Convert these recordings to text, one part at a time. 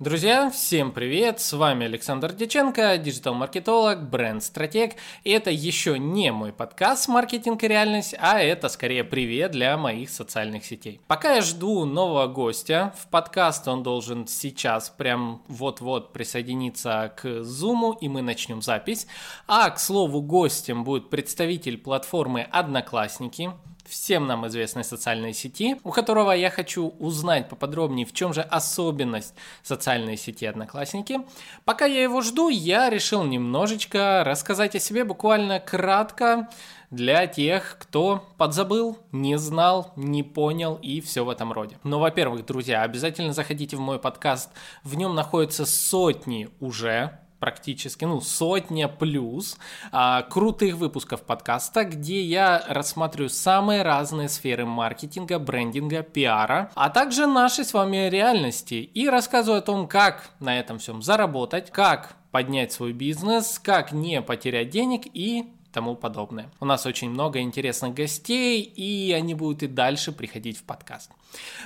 Друзья, всем привет! С вами Александр Деченко, диджитал-маркетолог, бренд-стратег. И это еще не мой подкаст «Маркетинг и реальность», а это скорее привет для моих социальных сетей. Пока я жду нового гостя в подкаст, он должен сейчас прям вот-вот присоединиться к Zoom, и мы начнем запись. А, к слову, гостем будет представитель платформы «Одноклассники», всем нам известной социальной сети, у которого я хочу узнать поподробнее, в чем же особенность социальной сети Одноклассники. Пока я его жду, я решил немножечко рассказать о себе буквально кратко для тех, кто подзабыл, не знал, не понял и все в этом роде. Но, во-первых, друзья, обязательно заходите в мой подкаст. В нем находятся сотни уже практически, ну, сотня плюс а, крутых выпусков подкаста, где я рассматриваю самые разные сферы маркетинга, брендинга, пиара, а также нашей с вами реальности и рассказываю о том, как на этом всем заработать, как поднять свой бизнес, как не потерять денег и тому подобное. У нас очень много интересных гостей, и они будут и дальше приходить в подкаст.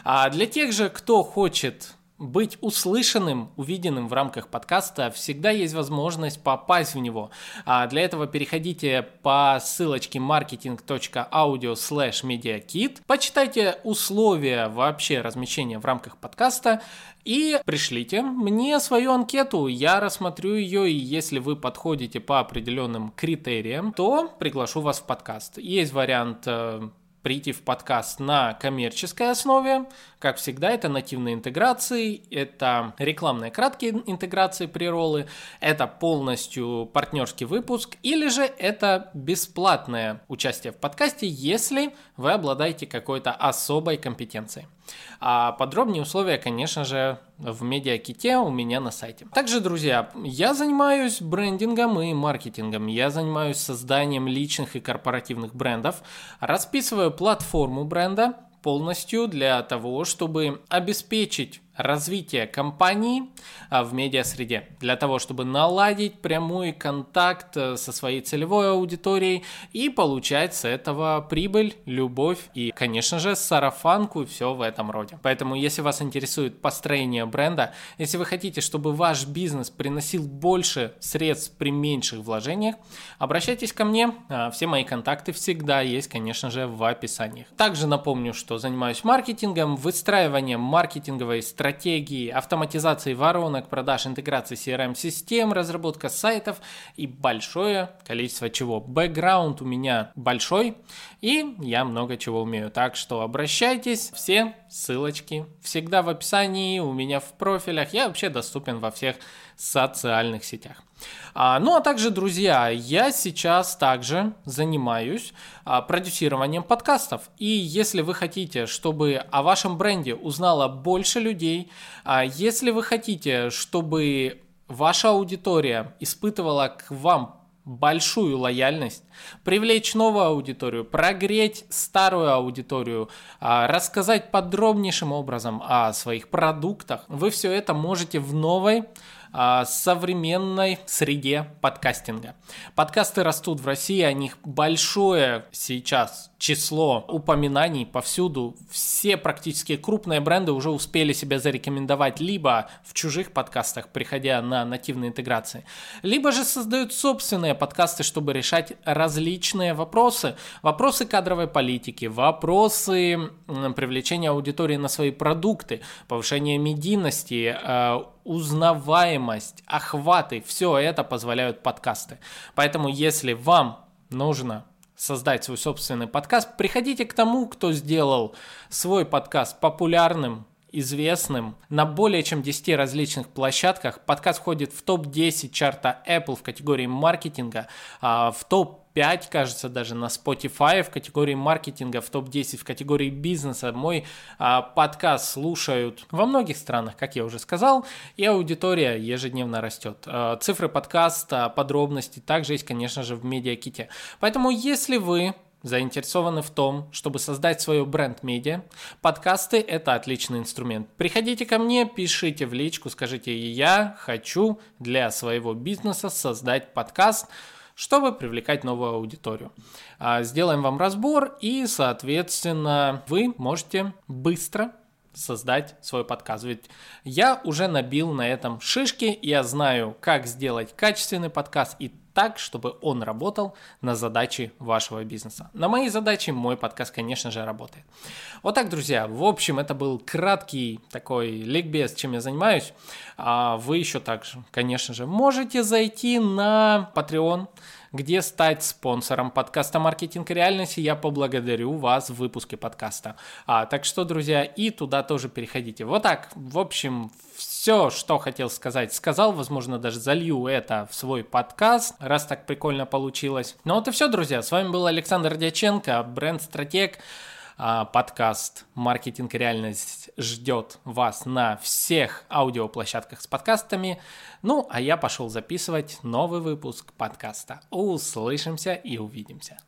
А для тех же, кто хочет быть услышанным, увиденным в рамках подкаста, всегда есть возможность попасть в него. А для этого переходите по ссылочке marketing.audio slash mediakit, почитайте условия вообще размещения в рамках подкаста и пришлите мне свою анкету, я рассмотрю ее, и если вы подходите по определенным критериям, то приглашу вас в подкаст. Есть вариант э, прийти в подкаст на коммерческой основе. Как всегда, это нативные интеграции, это рекламные краткие интеграции приролы, это полностью партнерский выпуск, или же это бесплатное участие в подкасте, если вы обладаете какой-то особой компетенцией. А подробнее условия, конечно же, в медиаките у меня на сайте. Также, друзья, я занимаюсь брендингом и маркетингом. Я занимаюсь созданием личных и корпоративных брендов, расписываю платформу бренда полностью для того, чтобы обеспечить развития компании а, в медиасреде, для того, чтобы наладить прямой контакт э, со своей целевой аудиторией и получать с этого прибыль, любовь и, конечно же, сарафанку и все в этом роде. Поэтому, если вас интересует построение бренда, если вы хотите, чтобы ваш бизнес приносил больше средств при меньших вложениях, обращайтесь ко мне. А, все мои контакты всегда есть, конечно же, в описании. Также напомню, что занимаюсь маркетингом, выстраиванием маркетинговой стратегии стратегии, автоматизации воронок, продаж, интеграции CRM-систем, разработка сайтов и большое количество чего. Бэкграунд у меня большой, и я много чего умею. Так что обращайтесь, все ссылочки всегда в описании, у меня в профилях. Я вообще доступен во всех социальных сетях. А, ну а также, друзья, я сейчас также занимаюсь а, продюсированием подкастов. И если вы хотите, чтобы о вашем бренде узнало больше людей, а, если вы хотите, чтобы ваша аудитория испытывала к вам большую лояльность, привлечь новую аудиторию, прогреть старую аудиторию, а, рассказать подробнейшим образом о своих продуктах. Вы все это можете в новой современной среде подкастинга. Подкасты растут в России, о них большое сейчас число упоминаний повсюду. Все практически крупные бренды уже успели себя зарекомендовать либо в чужих подкастах, приходя на нативные интеграции, либо же создают собственные подкасты, чтобы решать различные вопросы. Вопросы кадровой политики, вопросы привлечения аудитории на свои продукты, повышение медийности, э, узнаваемость, охваты, все это позволяют подкасты. Поэтому если вам нужно создать свой собственный подкаст, приходите к тому, кто сделал свой подкаст популярным, известным на более чем 10 различных площадках. Подкаст входит в топ-10 чарта Apple в категории маркетинга, а, в топ 5, кажется, даже на Spotify в категории маркетинга, в топ-10 в категории бизнеса. Мой а, подкаст слушают во многих странах, как я уже сказал, и аудитория ежедневно растет. А, цифры подкаста, подробности также есть, конечно же, в медиаките. Поэтому, если вы заинтересованы в том, чтобы создать свое бренд-медиа, подкасты – это отличный инструмент. Приходите ко мне, пишите в личку, скажите «Я хочу для своего бизнеса создать подкаст», чтобы привлекать новую аудиторию. А, сделаем вам разбор и, соответственно, вы можете быстро создать свой подкаст. Ведь я уже набил на этом шишки, я знаю, как сделать качественный подкаст и так, чтобы он работал на задачи вашего бизнеса. На мои задачи мой подкаст, конечно же, работает. Вот так, друзья. В общем, это был краткий такой ликбез, чем я занимаюсь. А вы еще также, конечно же, можете зайти на Patreon, где стать спонсором подкаста «Маркетинг и реальность». Я поблагодарю вас в выпуске подкаста. А, так что, друзья, и туда тоже переходите. Вот так, в общем, все, что хотел сказать, сказал. Возможно, даже залью это в свой подкаст, раз так прикольно получилось. Ну вот и все, друзья. С вами был Александр Дяченко, бренд-стратег. А, подкаст «Маркетинг реальность» ждет вас на всех аудиоплощадках с подкастами. Ну, а я пошел записывать новый выпуск подкаста. Услышимся и увидимся.